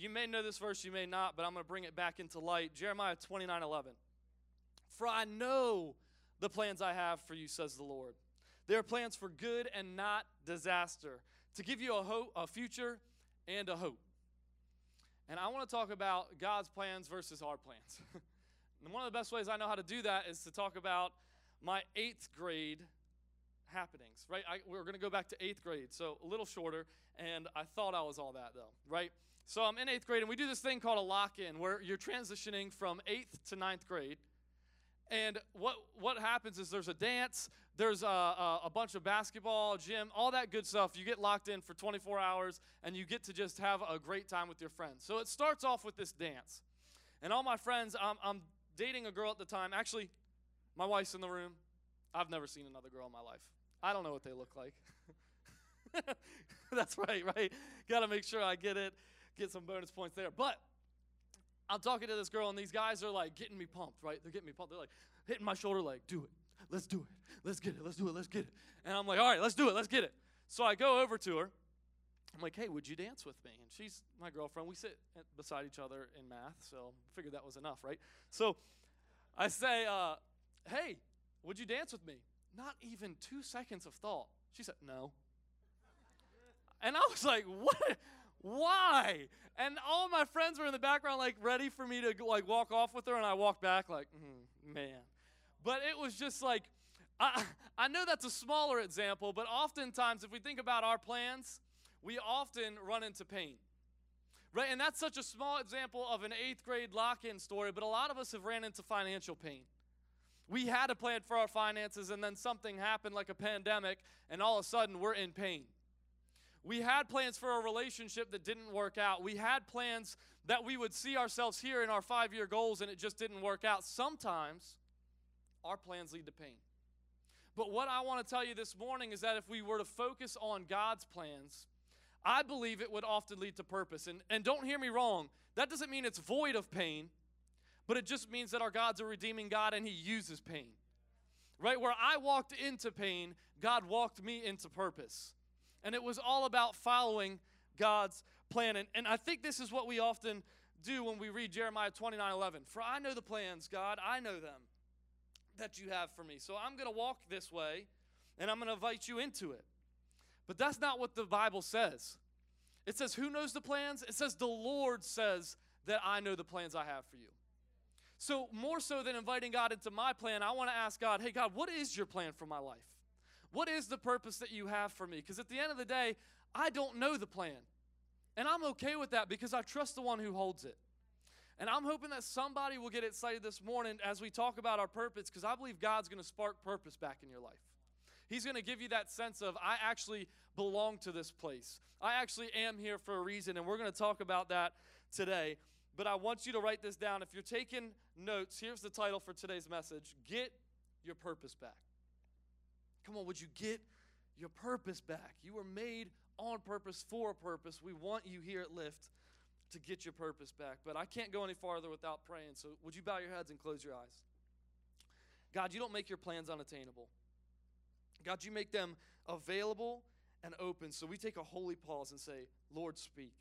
you may know this verse, you may not, but I'm going to bring it back into light. Jeremiah 29 11. For I know the plans I have for you, says the Lord. They are plans for good and not disaster, to give you a hope, a future, and a hope. And I want to talk about God's plans versus our plans. and one of the best ways I know how to do that is to talk about my eighth grade happenings, right? I, we're going to go back to eighth grade, so a little shorter, and I thought I was all that though, right? So I'm in eighth grade, and we do this thing called a lock in where you're transitioning from eighth to ninth grade. And what, what happens is there's a dance, there's a, a, a, bunch of basketball, gym, all that good stuff. You get locked in for 24 hours and you get to just have a great time with your friends. So it starts off with this dance. And all my friends, I'm, I'm dating a girl at the time. Actually, my wife's in the room. I've never seen another girl in my life. I don't know what they look like. That's right, right? Got to make sure I get it, get some bonus points there. But I'm talking to this girl, and these guys are like getting me pumped, right? They're getting me pumped. They're like hitting my shoulder, like, do it. Let's do it. Let's get it. Let's do it. Let's get it. And I'm like, all right, let's do it. Let's get it. So I go over to her. I'm like, hey, would you dance with me? And she's my girlfriend. We sit beside each other in math, so I figured that was enough, right? So I say, uh, hey, would you dance with me? Not even two seconds of thought. She said, no. And I was like, what? Why? And all my friends were in the background, like ready for me to like walk off with her, and I walked back, like, mm, man. But it was just like, I, I know that's a smaller example, but oftentimes, if we think about our plans, we often run into pain. Right? And that's such a small example of an eighth grade lock in story, but a lot of us have ran into financial pain. We had a plan for our finances, and then something happened like a pandemic, and all of a sudden we're in pain. We had plans for a relationship that didn't work out. We had plans that we would see ourselves here in our five year goals, and it just didn't work out. Sometimes our plans lead to pain. But what I want to tell you this morning is that if we were to focus on God's plans, I believe it would often lead to purpose. And, and don't hear me wrong, that doesn't mean it's void of pain but it just means that our God's a redeeming God and He uses pain. Right? Where I walked into pain, God walked me into purpose. And it was all about following God's plan. And, and I think this is what we often do when we read Jeremiah 29 11. For I know the plans, God, I know them that you have for me. So I'm going to walk this way and I'm going to invite you into it. But that's not what the Bible says. It says, Who knows the plans? It says, The Lord says that I know the plans I have for you. So, more so than inviting God into my plan, I want to ask God, hey, God, what is your plan for my life? What is the purpose that you have for me? Because at the end of the day, I don't know the plan. And I'm okay with that because I trust the one who holds it. And I'm hoping that somebody will get excited this morning as we talk about our purpose because I believe God's going to spark purpose back in your life. He's going to give you that sense of, I actually belong to this place. I actually am here for a reason. And we're going to talk about that today but I want you to write this down. If you're taking notes, here's the title for today's message Get Your Purpose Back. Come on, would you get your purpose back? You were made on purpose for a purpose. We want you here at Lift to get your purpose back. But I can't go any farther without praying. So would you bow your heads and close your eyes? God, you don't make your plans unattainable. God, you make them available and open. So we take a holy pause and say, Lord, speak.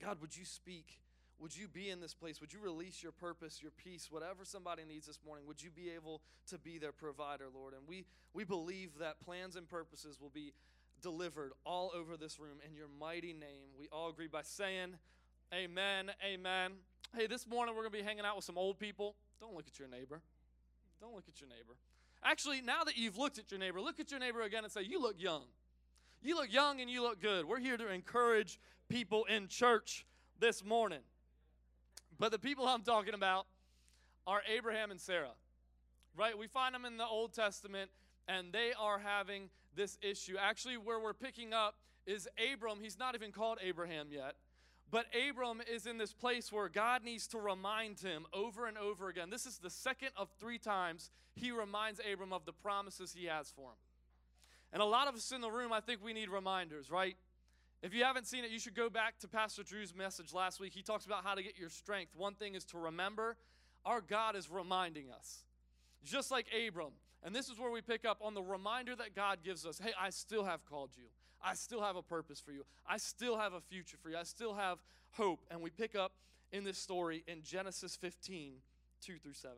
God, would you speak? Would you be in this place? Would you release your purpose, your peace, whatever somebody needs this morning? Would you be able to be their provider, Lord? And we, we believe that plans and purposes will be delivered all over this room in your mighty name. We all agree by saying, Amen, amen. Hey, this morning we're going to be hanging out with some old people. Don't look at your neighbor. Don't look at your neighbor. Actually, now that you've looked at your neighbor, look at your neighbor again and say, You look young. You look young and you look good. We're here to encourage people in church this morning. But the people I'm talking about are Abraham and Sarah, right? We find them in the Old Testament, and they are having this issue. Actually, where we're picking up is Abram. He's not even called Abraham yet. But Abram is in this place where God needs to remind him over and over again. This is the second of three times he reminds Abram of the promises he has for him. And a lot of us in the room, I think we need reminders, right? If you haven't seen it, you should go back to Pastor Drew's message last week. He talks about how to get your strength. One thing is to remember our God is reminding us, just like Abram. And this is where we pick up on the reminder that God gives us hey, I still have called you. I still have a purpose for you. I still have a future for you. I still have hope. And we pick up in this story in Genesis 15, 2 through 7.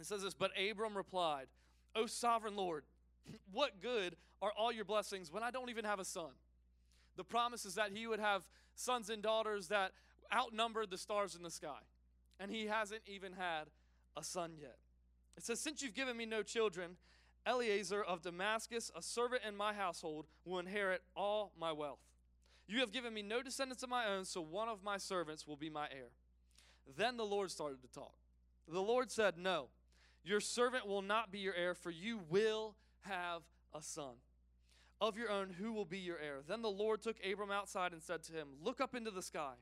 It says this But Abram replied, O sovereign Lord, what good are all your blessings when I don't even have a son? The promise is that he would have sons and daughters that outnumbered the stars in the sky. And he hasn't even had a son yet. It says, Since you've given me no children, Eliezer of Damascus, a servant in my household, will inherit all my wealth. You have given me no descendants of my own, so one of my servants will be my heir. Then the Lord started to talk. The Lord said, No, your servant will not be your heir, for you will have a son of your own who will be your heir. Then the Lord took Abram outside and said to him, Look up into the sky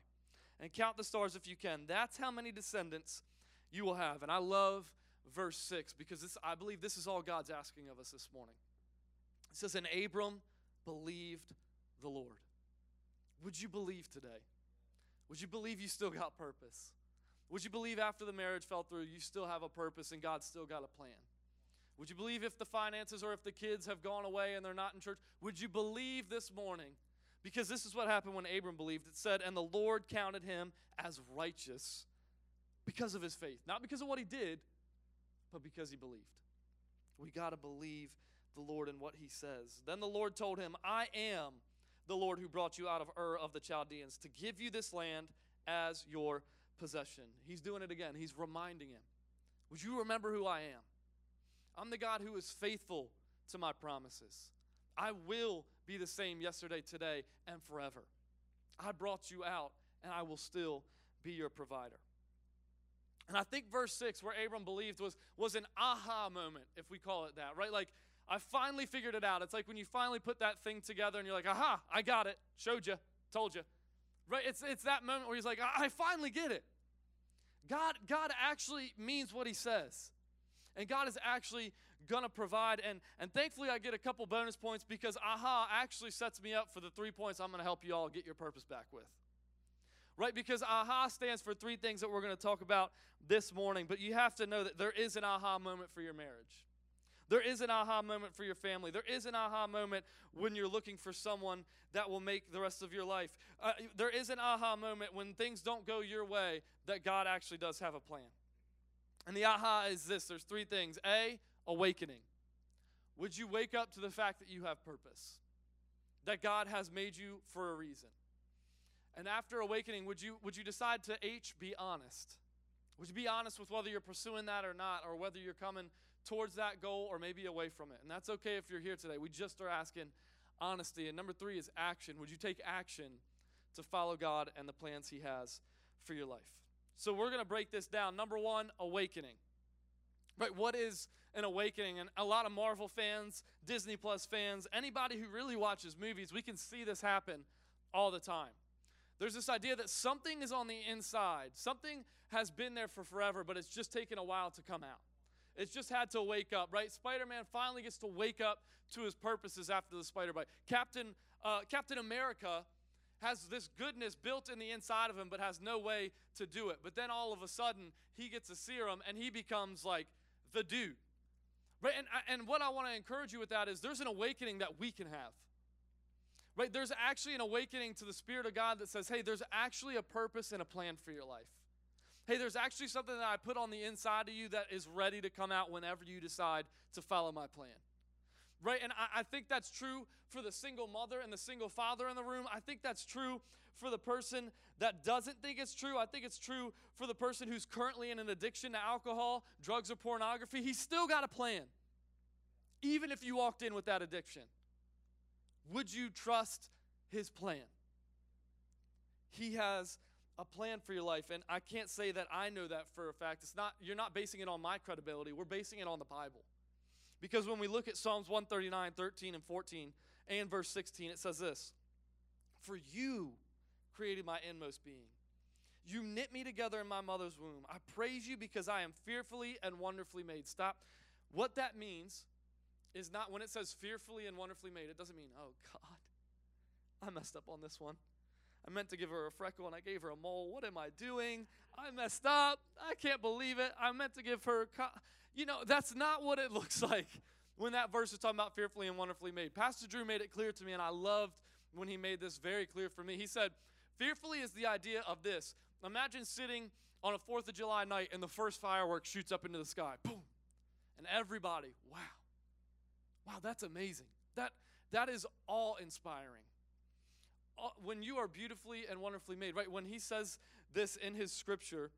and count the stars if you can. That's how many descendants you will have. And I love verse 6 because this, I believe this is all God's asking of us this morning. It says, And Abram believed the Lord. Would you believe today? Would you believe you still got purpose? Would you believe after the marriage fell through, you still have a purpose and God still got a plan? Would you believe if the finances or if the kids have gone away and they're not in church? Would you believe this morning? Because this is what happened when Abram believed. It said, And the Lord counted him as righteous because of his faith. Not because of what he did, but because he believed. We got to believe the Lord and what he says. Then the Lord told him, I am the Lord who brought you out of Ur of the Chaldeans to give you this land as your possession. He's doing it again. He's reminding him, Would you remember who I am? I'm the God who is faithful to my promises. I will be the same yesterday, today, and forever. I brought you out, and I will still be your provider. And I think verse 6, where Abram believed, was, was an aha moment, if we call it that, right? Like, I finally figured it out. It's like when you finally put that thing together and you're like, aha, I got it, showed you, told you. Right? It's, it's that moment where he's like, I, I finally get it. God, God actually means what he says. And God is actually going to provide. And, and thankfully, I get a couple bonus points because aha actually sets me up for the three points I'm going to help you all get your purpose back with. Right? Because aha stands for three things that we're going to talk about this morning. But you have to know that there is an aha moment for your marriage. There is an aha moment for your family. There is an aha moment when you're looking for someone that will make the rest of your life. Uh, there is an aha moment when things don't go your way that God actually does have a plan. And the aha is this there's three things. A, awakening. Would you wake up to the fact that you have purpose? That God has made you for a reason. And after awakening, would you would you decide to H be honest? Would you be honest with whether you're pursuing that or not, or whether you're coming towards that goal or maybe away from it? And that's okay if you're here today. We just are asking honesty. And number three is action. Would you take action to follow God and the plans He has for your life? So we're going to break this down. Number one, awakening. Right? What is an awakening? And a lot of Marvel fans, Disney Plus fans, anybody who really watches movies, we can see this happen all the time. There's this idea that something is on the inside. Something has been there for forever, but it's just taken a while to come out. It's just had to wake up, right? Spider Man finally gets to wake up to his purposes after the spider bite. Captain, uh, Captain America has this goodness built in the inside of him, but has no way to do it. But then all of a sudden, he gets a serum and he becomes like the dude. Right? And, and what I want to encourage you with that is there's an awakening that we can have. Right? There's actually an awakening to the Spirit of God that says, hey, there's actually a purpose and a plan for your life. Hey, there's actually something that I put on the inside of you that is ready to come out whenever you decide to follow my plan right? And I, I, think that's true for the single mother and the single father in the room. I think that's true for the person that doesn't think it's true. I think it's true for the person who's currently in an addiction to alcohol, drugs, or pornography. He's still got a plan, even if you walked in with that addiction. Would you trust his plan? He has a plan for your life and i can't say that i know that for a fact it's not you're not basing it on my credibility we're basing it on the bible because when we look at Psalms 139, 13, and 14, and verse 16, it says this For you created my inmost being. You knit me together in my mother's womb. I praise you because I am fearfully and wonderfully made. Stop. What that means is not when it says fearfully and wonderfully made, it doesn't mean, oh God, I messed up on this one. I meant to give her a freckle and I gave her a mole. What am I doing? I messed up. I can't believe it. I meant to give her. Co-. You know, that's not what it looks like. when that verse is talking about fearfully and wonderfully made. Pastor Drew made it clear to me, and I loved when he made this very clear for me. He said, Fearfully is the idea of this. Imagine sitting on a 4th of July night and the first firework shoots up into the sky. Boom. And everybody, wow. Wow, that's amazing. That that is all inspiring. Uh, when you are beautifully and wonderfully made, right? When he says this in his scripture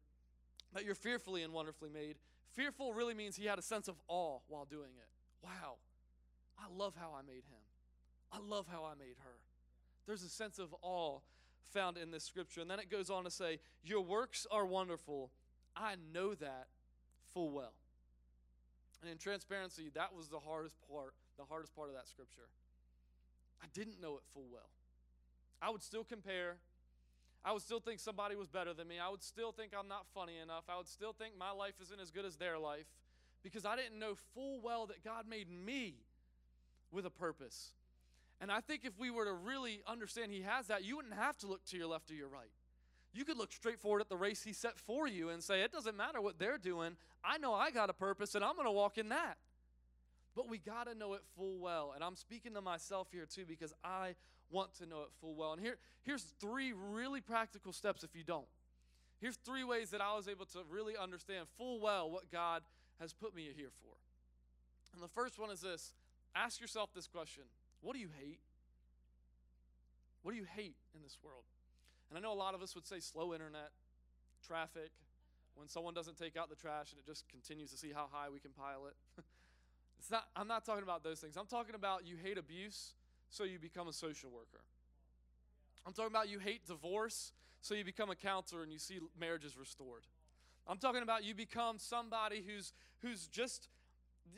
that you're fearfully and wonderfully made, fearful really means he had a sense of awe while doing it. Wow. I love how I made him. I love how I made her. There's a sense of awe found in this scripture. And then it goes on to say, Your works are wonderful. I know that full well. And in transparency, that was the hardest part, the hardest part of that scripture. I didn't know it full well. I would still compare. I would still think somebody was better than me. I would still think I'm not funny enough. I would still think my life isn't as good as their life because I didn't know full well that God made me with a purpose. And I think if we were to really understand He has that, you wouldn't have to look to your left or your right. You could look straight forward at the race He set for you and say, It doesn't matter what they're doing. I know I got a purpose and I'm going to walk in that. But we got to know it full well. And I'm speaking to myself here too because I want to know it full well. And here, here's three really practical steps if you don't. Here's three ways that I was able to really understand full well what God has put me here for. And the first one is this ask yourself this question What do you hate? What do you hate in this world? And I know a lot of us would say slow internet, traffic, when someone doesn't take out the trash and it just continues to see how high we can pile it. it's not, I'm not talking about those things. I'm talking about you hate abuse, so you become a social worker. I'm talking about you hate divorce, so you become a counselor and you see marriages restored. I'm talking about you become somebody who's who's just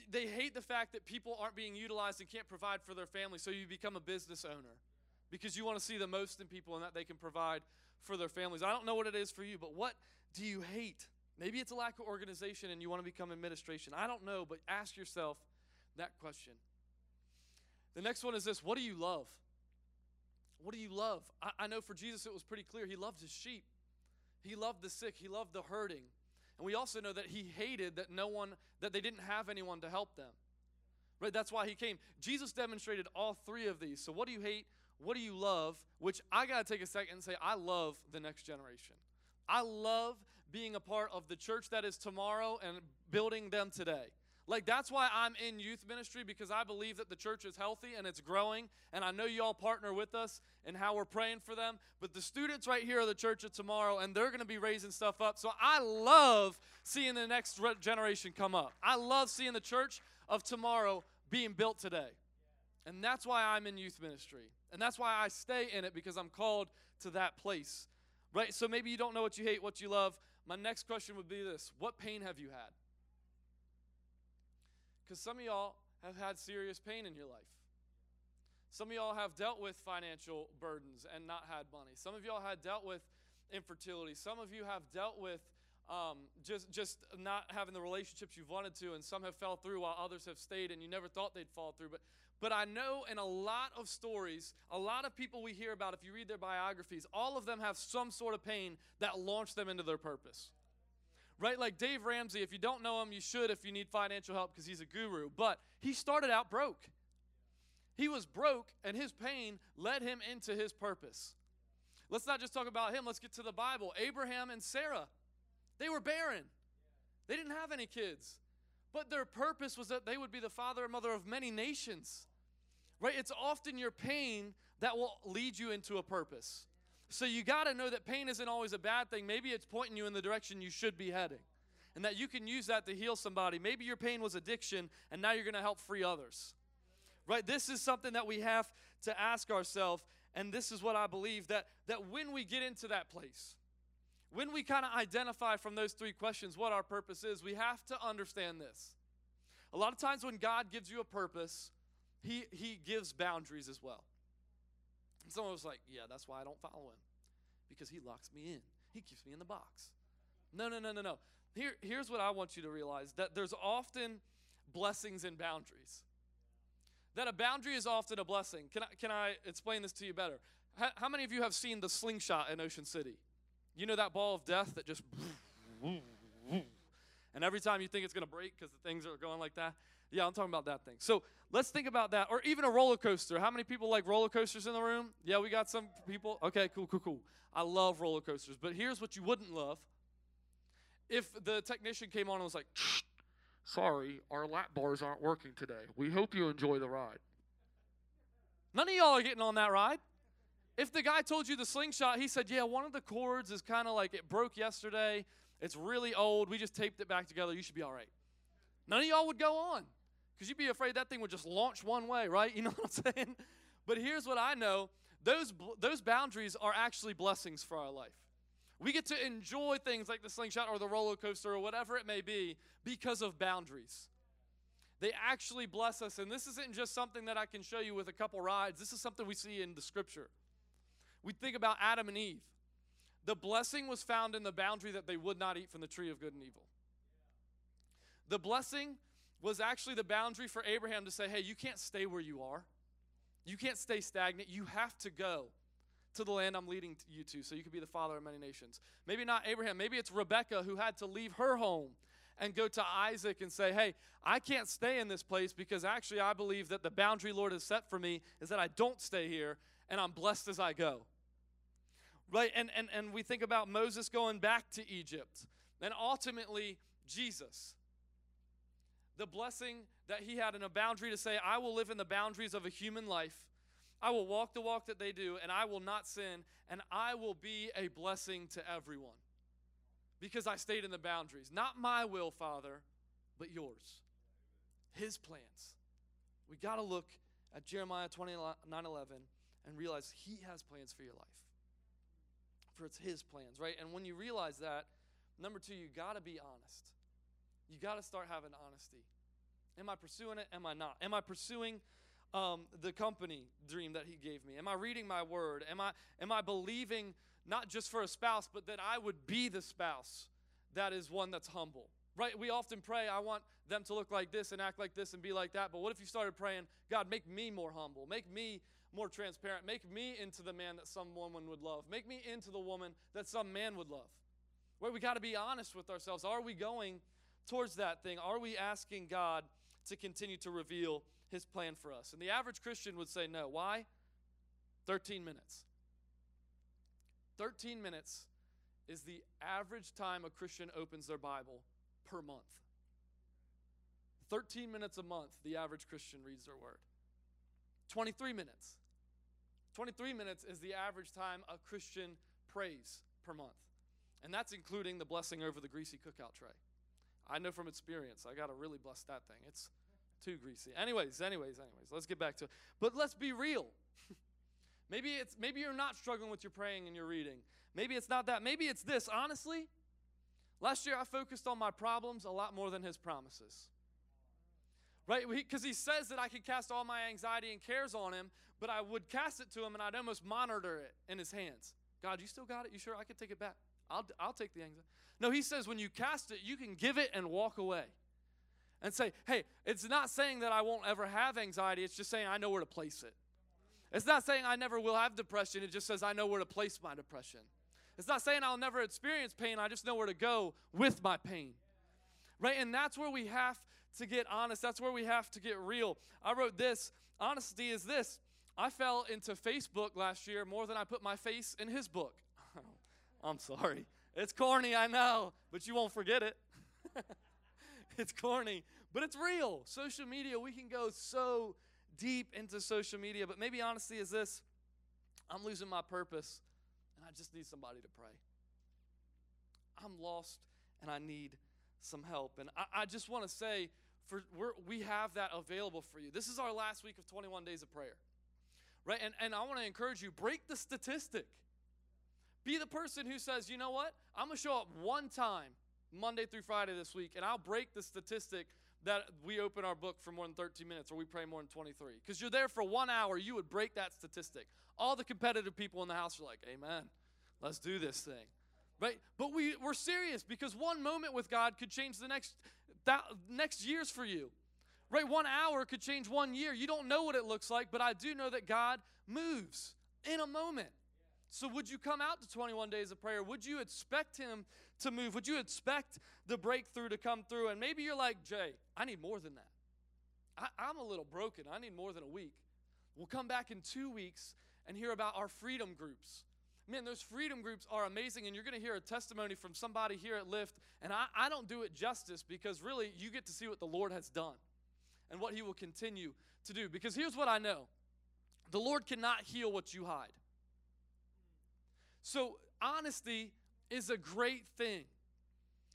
they hate the fact that people aren't being utilized and can't provide for their family, so you become a business owner because you want to see the most in people and that they can provide for their families. I don't know what it is for you, but what do you hate? Maybe it's a lack of organization and you want to become administration. I don't know, but ask yourself that question. The next one is this What do you love? What do you love? I, I know for Jesus it was pretty clear. He loved his sheep, he loved the sick, he loved the hurting. And we also know that he hated that no one, that they didn't have anyone to help them. Right? That's why he came. Jesus demonstrated all three of these. So, what do you hate? What do you love? Which I got to take a second and say, I love the next generation. I love being a part of the church that is tomorrow and building them today. Like, that's why I'm in youth ministry because I believe that the church is healthy and it's growing. And I know you all partner with us in how we're praying for them. But the students right here are the church of tomorrow and they're going to be raising stuff up. So I love seeing the next generation come up. I love seeing the church of tomorrow being built today. And that's why I'm in youth ministry. And that's why I stay in it because I'm called to that place. Right? So maybe you don't know what you hate, what you love. My next question would be this What pain have you had? Because some of y'all have had serious pain in your life. Some of y'all have dealt with financial burdens and not had money. Some of y'all had dealt with infertility. Some of you have dealt with um, just just not having the relationships you've wanted to, and some have fell through while others have stayed, and you never thought they'd fall through. But but I know in a lot of stories, a lot of people we hear about, if you read their biographies, all of them have some sort of pain that launched them into their purpose right? Like Dave Ramsey, if you don't know him, you should if you need financial help because he's a guru. But he started out broke. He was broke, and his pain led him into his purpose. Let's not just talk about him, let's get to the Bible. Abraham and Sarah, they were barren, they didn't have any kids. But their purpose was that they would be the father and mother of many nations. Right? It's often your pain that will lead you into a purpose. So you got to know that pain isn't always a bad thing. Maybe it's pointing you in the direction you should be heading. And that you can use that to heal somebody. Maybe your pain was addiction and now you're going to help free others. Right? This is something that we have to ask ourselves and this is what I believe that that when we get into that place, when we kind of identify from those three questions what our purpose is, we have to understand this. A lot of times when God gives you a purpose, he he gives boundaries as well. And someone was like, Yeah, that's why I don't follow him. Because he locks me in, he keeps me in the box. No, no, no, no, no. Here, here's what I want you to realize that there's often blessings and boundaries. That a boundary is often a blessing. Can I, can I explain this to you better? How, how many of you have seen the slingshot in Ocean City? You know that ball of death that just. And every time you think it's going to break because the things are going like that, Yeah, I'm talking about that thing. So let's think about that. Or even a roller coaster. How many people like roller coasters in the room? Yeah, we got some people. Okay, cool, cool, cool. I love roller coasters. But here's what you wouldn't love if the technician came on and was like, sorry, our lap bars aren't working today. We hope you enjoy the ride. None of y'all are getting on that ride. If the guy told you the slingshot, he said, yeah, one of the cords is kind of like it broke yesterday. It's really old. We just taped it back together. You should be all right. None of y'all would go on because you'd be afraid that thing would just launch one way, right? You know what I'm saying? But here's what I know those, those boundaries are actually blessings for our life. We get to enjoy things like the slingshot or the roller coaster or whatever it may be because of boundaries. They actually bless us. And this isn't just something that I can show you with a couple rides, this is something we see in the scripture. We think about Adam and Eve. The blessing was found in the boundary that they would not eat from the tree of good and evil. The blessing was actually the boundary for Abraham to say, hey, you can't stay where you are. You can't stay stagnant. You have to go to the land I'm leading you to so you can be the father of many nations. Maybe not Abraham. Maybe it's Rebecca who had to leave her home and go to Isaac and say, hey, I can't stay in this place because actually I believe that the boundary Lord has set for me is that I don't stay here and I'm blessed as I go. Right? And, and, and we think about Moses going back to Egypt and ultimately Jesus the blessing that he had in a boundary to say, I will live in the boundaries of a human life. I will walk the walk that they do, and I will not sin, and I will be a blessing to everyone because I stayed in the boundaries. Not my will, Father, but yours. His plans. We got to look at Jeremiah 29 11 and realize He has plans for your life. For it's His plans, right? And when you realize that, number two, you got to be honest. You got to start having honesty. Am I pursuing it? Am I not? Am I pursuing um, the company dream that He gave me? Am I reading my word? Am I, am I believing not just for a spouse, but that I would be the spouse that is one that's humble? Right? We often pray, I want them to look like this and act like this and be like that. But what if you started praying, God, make me more humble? Make me more transparent. Make me into the man that some woman would love. Make me into the woman that some man would love. Right? We got to be honest with ourselves. Are we going towards that thing? Are we asking God to continue to reveal his plan for us? And the average Christian would say no. Why? 13 minutes. 13 minutes is the average time a Christian opens their Bible per month. 13 minutes a month, the average Christian reads their word. 23 minutes. 23 minutes is the average time a Christian prays per month. And that's including the blessing over the greasy cookout tray. I know from experience. I got to really bless that thing. It's too greasy. Anyways, anyways, anyways. Let's get back to it. But let's be real. maybe it's maybe you're not struggling with your praying and your reading. Maybe it's not that. Maybe it's this. Honestly, last year I focused on my problems a lot more than his promises. Right? Because he says that I could cast all my anxiety and cares on him, but I would cast it to him and I'd almost monitor it in his hands. God, you still got it? You sure I can take it back? I'll, I'll take the anxiety. No, he says when you cast it, you can give it and walk away. And say, hey, it's not saying that I won't ever have anxiety, it's just saying I know where to place it. It's not saying I never will have depression, it just says I know where to place my depression. It's not saying I'll never experience pain, I just know where to go with my pain. Right? And that's where we have to get honest. That's where we have to get real. I wrote this honesty is this I fell into Facebook last year more than I put my face in his book. I'm sorry. It's corny, I know, but you won't forget it. it's corny, but it's real. Social media, we can go so deep into social media, but maybe honesty is this I'm losing my purpose, and I just need somebody to pray. I'm lost, and I need some help. And I, I just want to say, for we have that available for you. This is our last week of 21 days of prayer, right? And, and I want to encourage you break the statistic. Be the person who says, you know what? I'm going to show up one time, Monday through Friday this week, and I'll break the statistic that we open our book for more than 13 minutes or we pray more than 23. Because you're there for one hour, you would break that statistic. All the competitive people in the house are like, Amen. Let's do this thing. Right? But we, we're serious because one moment with God could change the next, that, next years for you. Right? One hour could change one year. You don't know what it looks like, but I do know that God moves in a moment. So, would you come out to 21 days of prayer? Would you expect Him to move? Would you expect the breakthrough to come through? And maybe you're like, Jay, I need more than that. I, I'm a little broken. I need more than a week. We'll come back in two weeks and hear about our freedom groups. Man, those freedom groups are amazing, and you're going to hear a testimony from somebody here at Lift. And I, I don't do it justice because really you get to see what the Lord has done and what He will continue to do. Because here's what I know the Lord cannot heal what you hide. So, honesty is a great thing.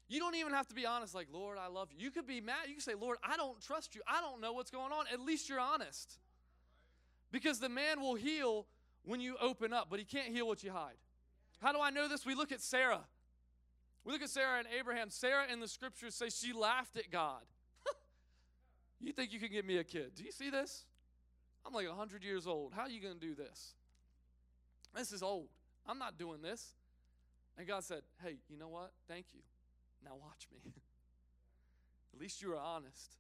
You don't even have to be honest, like, Lord, I love you. You could be mad. You can say, Lord, I don't trust you. I don't know what's going on. At least you're honest. Because the man will heal when you open up, but he can't heal what you hide. How do I know this? We look at Sarah. We look at Sarah and Abraham. Sarah in the scriptures say she laughed at God. you think you can give me a kid? Do you see this? I'm like 100 years old. How are you going to do this? This is old. I'm not doing this. And God said, Hey, you know what? Thank you. Now watch me. At least you were honest.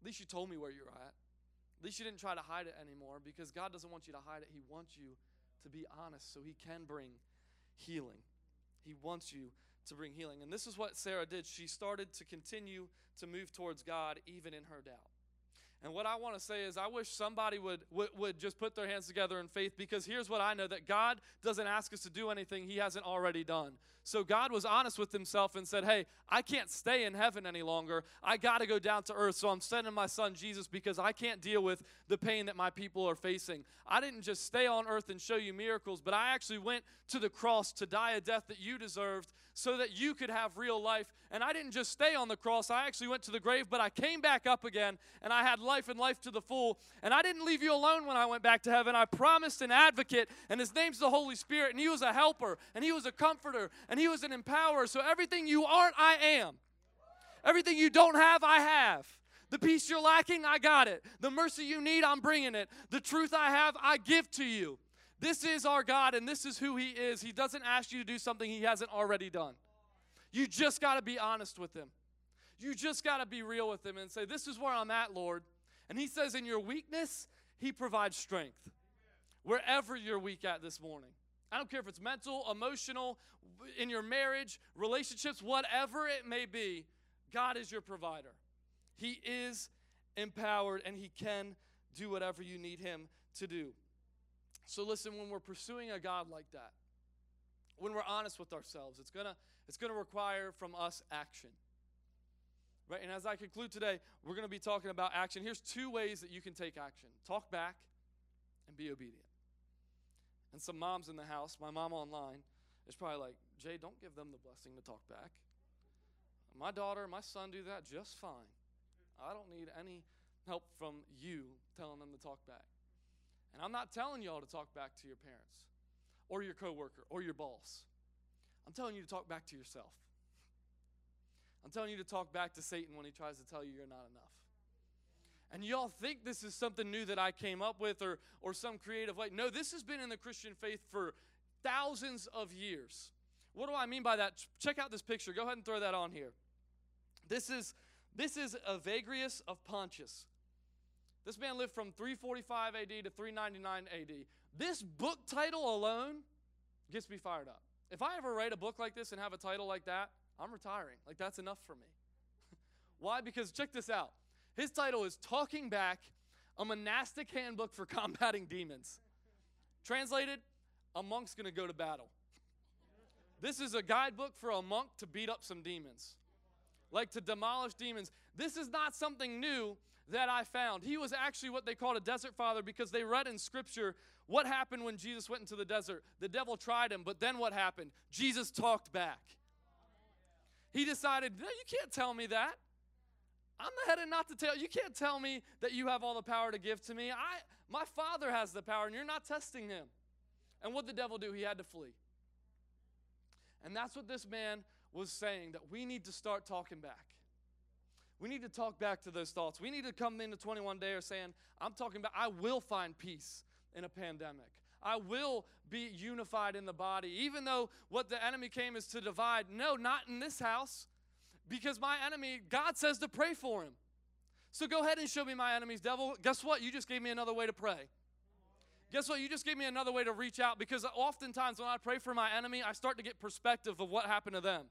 At least you told me where you're at. At least you didn't try to hide it anymore because God doesn't want you to hide it. He wants you to be honest so He can bring healing. He wants you to bring healing. And this is what Sarah did. She started to continue to move towards God even in her doubt. And what I want to say is, I wish somebody would, would, would, just put their hands together in faith because here's what I know that God doesn't ask us to do anything He hasn't already done. So God was honest with Himself and said, Hey, I can't stay in heaven any longer. I got to go down to earth. So I'm sending my son Jesus because I can't deal with the pain that my people are facing. I didn't just stay on earth and show you miracles, but I actually went to the cross to die a death that you deserved so that you could have real life. And I didn't just stay on the cross, I actually went to the grave, but I came back up again and I had life and life to the full. And I didn't leave you alone when I went back to heaven. I promised an advocate, and his name's the Holy Spirit, and he was a helper, and he was a comforter, and he was an empowerer. So everything you aren't, I am. Everything you don't have, I have. The peace you're lacking, I got it. The mercy you need, I'm bringing it. The truth I have, I give to you. This is our God, and this is who He is. He doesn't ask you to do something He hasn't already done. You just got to be honest with Him. You just got to be real with Him and say, This is where I'm at, Lord. And He says, In your weakness, He provides strength. Wherever you're weak at this morning. I don't care if it's mental, emotional, in your marriage, relationships, whatever it may be, God is your provider. He is empowered and He can do whatever you need Him to do. So listen, when we're pursuing a God like that, when we're honest with ourselves, it's gonna it's gonna require from us action. Right? And as I conclude today, we're gonna be talking about action. Here's two ways that you can take action: talk back and be obedient. And some moms in the house, my mom online, is probably like, Jay, don't give them the blessing to talk back. My daughter, my son do that just fine. I don't need any help from you telling them to talk back. And I'm not telling y'all to talk back to your parents or your coworker or your boss. I'm telling you to talk back to yourself. I'm telling you to talk back to Satan when he tries to tell you you're not enough. And y'all think this is something new that I came up with or, or some creative way. No, this has been in the Christian faith for thousands of years. What do I mean by that? Check out this picture. Go ahead and throw that on here. This is this is Evagrius of Pontus. This man lived from 345 AD to 399 AD. This book title alone gets me fired up. If I ever write a book like this and have a title like that, I'm retiring. Like, that's enough for me. Why? Because check this out. His title is Talking Back, a monastic handbook for combating demons. Translated, a monk's gonna go to battle. This is a guidebook for a monk to beat up some demons, like to demolish demons. This is not something new that I found. He was actually what they called a desert father because they read in scripture what happened when Jesus went into the desert. The devil tried him, but then what happened? Jesus talked back. He decided, no, you can't tell me that. I'm the head and not the tail. You can't tell me that you have all the power to give to me. I my father has the power, and you're not testing him. And what the devil do? He had to flee. And that's what this man was saying that we need to start talking back. We need to talk back to those thoughts. We need to come into 21 day or saying, I'm talking about, I will find peace in a pandemic. I will be unified in the body. Even though what the enemy came is to divide. No, not in this house. Because my enemy, God says to pray for him. So go ahead and show me my enemies, devil. Guess what? You just gave me another way to pray. Guess what? You just gave me another way to reach out because oftentimes when I pray for my enemy, I start to get perspective of what happened to them.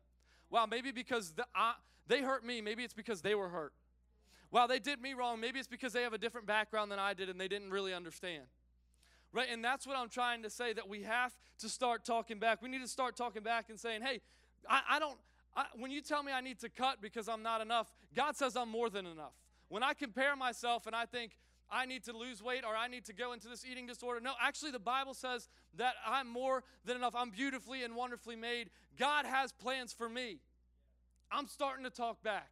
Wow, maybe because the, I, they hurt me, maybe it's because they were hurt. Wow, they did me wrong. Maybe it's because they have a different background than I did and they didn't really understand. Right? And that's what I'm trying to say that we have to start talking back. We need to start talking back and saying, hey, I, I don't, I, when you tell me I need to cut because I'm not enough, God says I'm more than enough. When I compare myself and I think, I need to lose weight or I need to go into this eating disorder. No, actually, the Bible says that I'm more than enough. I'm beautifully and wonderfully made. God has plans for me. I'm starting to talk back.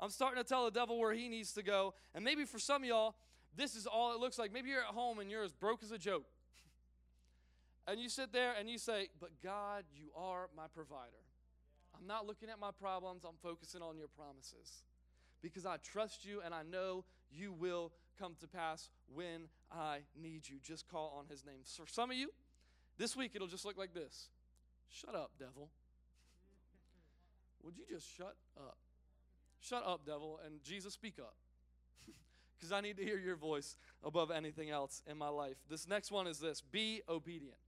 I'm starting to tell the devil where he needs to go. And maybe for some of y'all, this is all it looks like. Maybe you're at home and you're as broke as a joke. and you sit there and you say, But God, you are my provider. I'm not looking at my problems, I'm focusing on your promises. Because I trust you and I know you will come to pass when I need you. Just call on his name. For some of you, this week it'll just look like this Shut up, devil. Would you just shut up? Shut up, devil, and Jesus, speak up. Because I need to hear your voice above anything else in my life. This next one is this be obedient.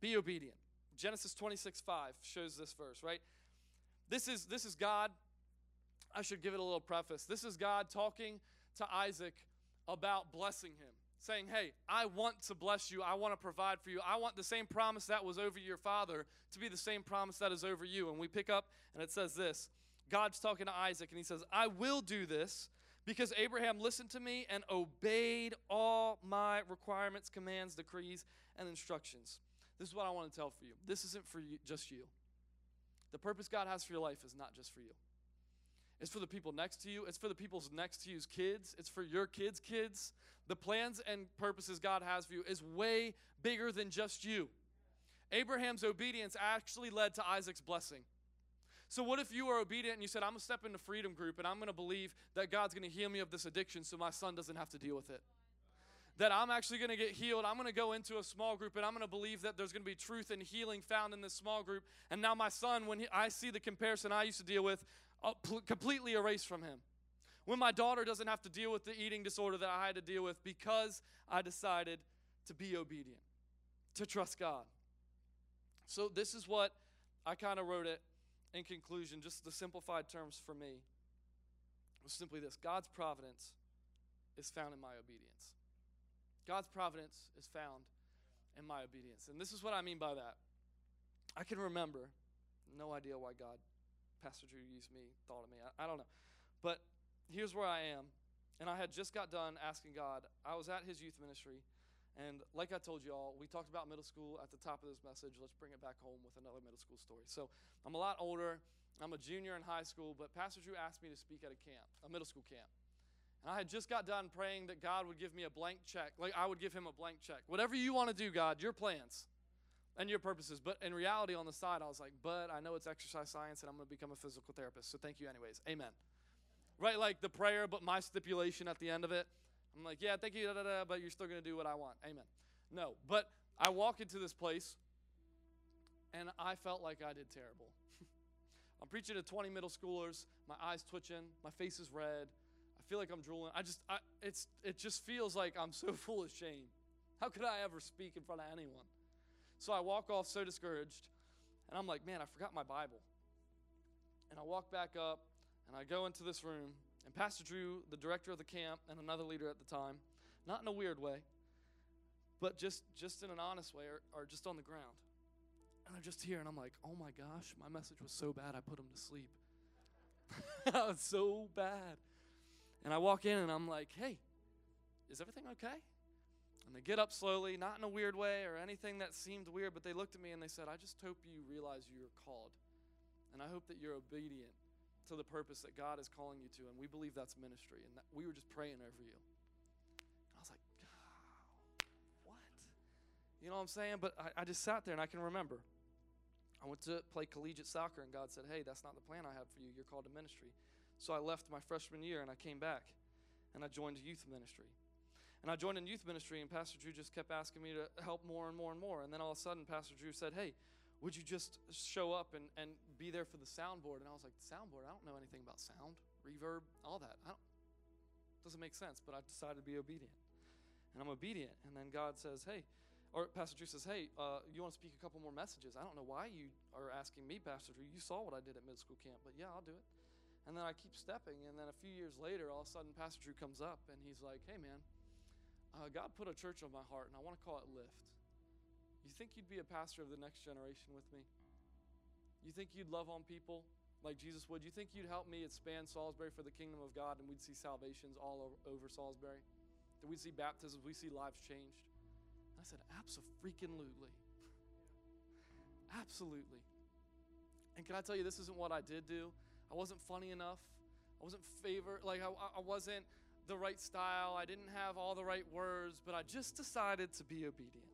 Be obedient. Genesis 26 5 shows this verse, right? This is, this is God. I should give it a little preface. This is God talking to Isaac about blessing him, saying, Hey, I want to bless you. I want to provide for you. I want the same promise that was over your father to be the same promise that is over you. And we pick up, and it says this God's talking to Isaac, and he says, I will do this because Abraham listened to me and obeyed all my requirements, commands, decrees, and instructions. This is what I want to tell for you. This isn't for you, just you. The purpose God has for your life is not just for you. It's for the people next to you. It's for the people's next to you's kids. It's for your kids' kids. The plans and purposes God has for you is way bigger than just you. Abraham's obedience actually led to Isaac's blessing. So, what if you are obedient and you said, I'm going to step into Freedom Group and I'm going to believe that God's going to heal me of this addiction so my son doesn't have to deal with it? That I'm actually going to get healed. I'm going to go into a small group and I'm going to believe that there's going to be truth and healing found in this small group. And now, my son, when he, I see the comparison I used to deal with, uh, completely erased from him. When my daughter doesn't have to deal with the eating disorder that I had to deal with because I decided to be obedient, to trust God. So, this is what I kind of wrote it in conclusion, just the simplified terms for me was simply this God's providence is found in my obedience. God's providence is found in my obedience. And this is what I mean by that. I can remember, no idea why God Pastor Drew used me, thought of me. I, I don't know. But here's where I am. And I had just got done asking God. I was at his youth ministry. And like I told you all, we talked about middle school at the top of this message. Let's bring it back home with another middle school story. So I'm a lot older. I'm a junior in high school, but Pastor Drew asked me to speak at a camp, a middle school camp. And I had just got done praying that God would give me a blank check. Like I would give him a blank check. Whatever you want to do, God, your plans and your purposes. But in reality, on the side, I was like, but I know it's exercise science and I'm going to become a physical therapist. So thank you, anyways. Amen. Right? Like the prayer, but my stipulation at the end of it. I'm like, yeah, thank you, da, da, da, but you're still going to do what I want. Amen. No, but I walk into this place and I felt like I did terrible. I'm preaching to 20 middle schoolers, my eyes twitching, my face is red. I feel like I'm drooling. I just, I, it's, it just feels like I'm so full of shame. How could I ever speak in front of anyone? So I walk off so discouraged, and I'm like, man, I forgot my Bible. And I walk back up, and I go into this room, and Pastor Drew, the director of the camp, and another leader at the time, not in a weird way, but just just in an honest way, are, are just on the ground. And I'm just here, and I'm like, oh my gosh, my message was so bad, I put him to sleep. was so bad. And I walk in, and I'm like, hey, is everything okay? And they get up slowly, not in a weird way or anything that seemed weird, but they looked at me and they said, I just hope you realize you're called. And I hope that you're obedient to the purpose that God is calling you to. And we believe that's ministry. And that we were just praying over you. And I was like, what? You know what I'm saying? But I, I just sat there and I can remember. I went to play collegiate soccer, and God said, Hey, that's not the plan I have for you. You're called to ministry. So I left my freshman year and I came back and I joined youth ministry. And I joined in youth ministry, and Pastor Drew just kept asking me to help more and more and more. And then all of a sudden, Pastor Drew said, Hey, would you just show up and, and be there for the soundboard? And I was like, Soundboard? I don't know anything about sound, reverb, all that. I don't, doesn't make sense, but I decided to be obedient. And I'm obedient. And then God says, Hey, or Pastor Drew says, Hey, uh, you want to speak a couple more messages? I don't know why you are asking me, Pastor Drew. You saw what I did at middle school camp, but yeah, I'll do it. And then I keep stepping, and then a few years later, all of a sudden, Pastor Drew comes up and he's like, Hey, man, uh, God put a church on my heart, and I want to call it Lift. You think you'd be a pastor of the next generation with me? You think you'd love on people like Jesus would? You think you'd help me expand Salisbury for the kingdom of God and we'd see salvations all over, Salisbury? That we'd see baptisms, we see lives changed? And I said, Absolutely. Absolutely. And can I tell you, this isn't what I did do. I wasn't funny enough. I wasn't favor like I, I wasn't the right style. I didn't have all the right words, but I just decided to be obedient.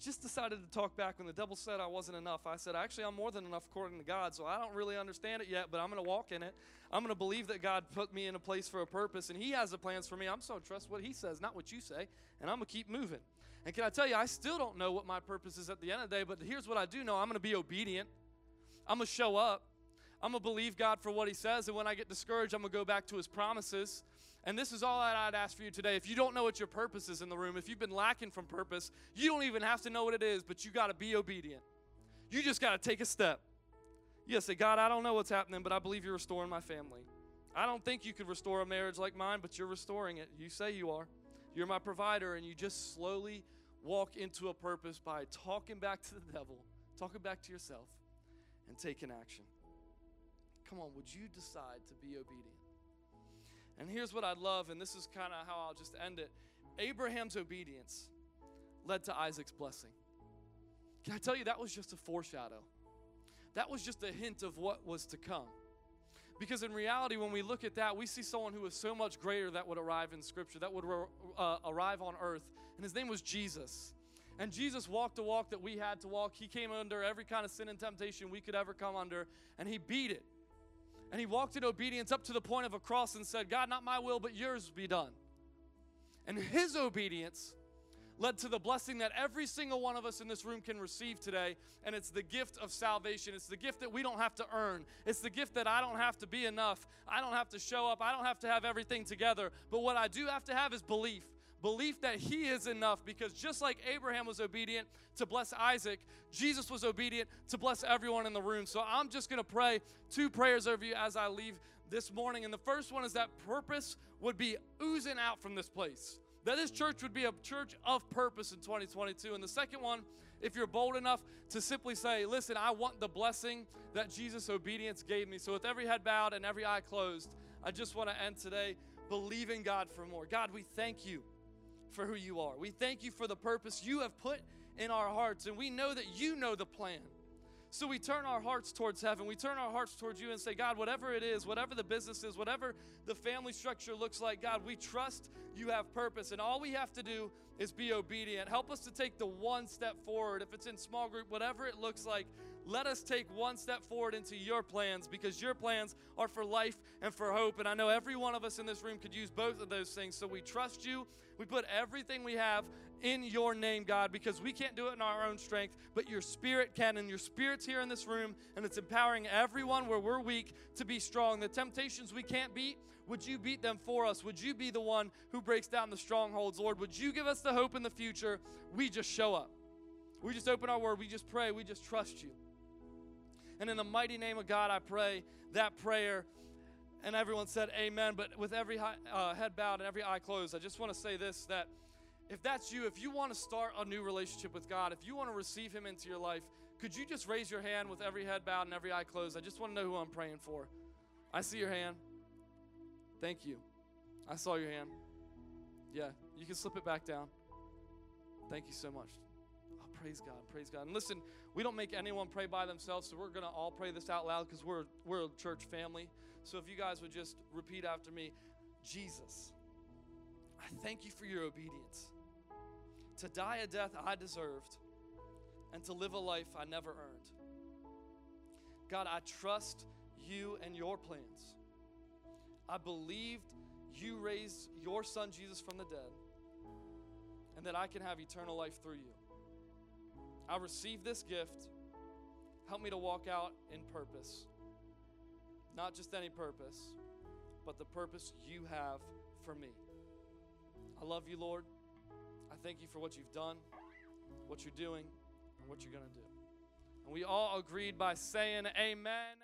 Just decided to talk back when the devil said I wasn't enough. I said, actually, I'm more than enough according to God, so I don't really understand it yet, but I'm going to walk in it. I'm going to believe that God put me in a place for a purpose, and He has the plans for me. I'm so trust what He says, not what you say, and I'm going to keep moving. And can I tell you, I still don't know what my purpose is at the end of the day, but here's what I do know I'm going to be obedient. I'm going to show up. I'm going to believe God for what He says. And when I get discouraged, I'm going to go back to His promises. And this is all that I'd ask for you today. If you don't know what your purpose is in the room, if you've been lacking from purpose, you don't even have to know what it is, but you got to be obedient. You just got to take a step. You say, God, I don't know what's happening, but I believe you're restoring my family. I don't think you could restore a marriage like mine, but you're restoring it. You say you are. You're my provider, and you just slowly walk into a purpose by talking back to the devil, talking back to yourself, and taking action. Come on, would you decide to be obedient? And here's what I'd love, and this is kind of how I'll just end it Abraham's obedience led to Isaac's blessing. Can I tell you, that was just a foreshadow? That was just a hint of what was to come. Because in reality, when we look at that, we see someone who is so much greater that would arrive in Scripture, that would uh, arrive on earth, and his name was Jesus. And Jesus walked a walk that we had to walk. He came under every kind of sin and temptation we could ever come under, and he beat it. And he walked in obedience up to the point of a cross and said, God, not my will, but yours be done. And his obedience led to the blessing that every single one of us in this room can receive today. And it's the gift of salvation. It's the gift that we don't have to earn. It's the gift that I don't have to be enough. I don't have to show up. I don't have to have everything together. But what I do have to have is belief belief that he is enough because just like Abraham was obedient to bless Isaac, Jesus was obedient to bless everyone in the room. So I'm just going to pray two prayers over you as I leave this morning. And the first one is that purpose would be oozing out from this place. That this church would be a church of purpose in 2022. And the second one, if you're bold enough to simply say, Listen, I want the blessing that Jesus' obedience gave me. So with every head bowed and every eye closed, I just want to end today believing God for more. God, we thank you for who you are. We thank you for the purpose you have put in our hearts, and we know that you know the plan. So we turn our hearts towards heaven. We turn our hearts towards you and say, God, whatever it is, whatever the business is, whatever the family structure looks like, God, we trust you have purpose. And all we have to do is be obedient. Help us to take the one step forward. If it's in small group, whatever it looks like, let us take one step forward into your plans because your plans are for life and for hope. And I know every one of us in this room could use both of those things. So we trust you. We put everything we have in your name, God, because we can't do it in our own strength, but your spirit can. And your spirit's here in this room, and it's empowering everyone where we're weak to be strong. The temptations we can't beat, would you beat them for us? Would you be the one who breaks down the strongholds, Lord? Would you give us the hope in the future? We just show up. We just open our word. We just pray. We just trust you. And in the mighty name of God, I pray that prayer. And everyone said amen. But with every uh, head bowed and every eye closed, I just want to say this that if that's you, if you want to start a new relationship with God, if you want to receive Him into your life, could you just raise your hand with every head bowed and every eye closed? I just want to know who I'm praying for. I see your hand. Thank you. I saw your hand. Yeah, you can slip it back down. Thank you so much. Praise God, praise God. And listen, we don't make anyone pray by themselves, so we're going to all pray this out loud because we're, we're a church family. So if you guys would just repeat after me Jesus, I thank you for your obedience. To die a death I deserved and to live a life I never earned. God, I trust you and your plans. I believed you raised your son Jesus from the dead and that I can have eternal life through you. I receive this gift. Help me to walk out in purpose. Not just any purpose, but the purpose you have for me. I love you, Lord. I thank you for what you've done, what you're doing, and what you're going to do. And we all agreed by saying, Amen.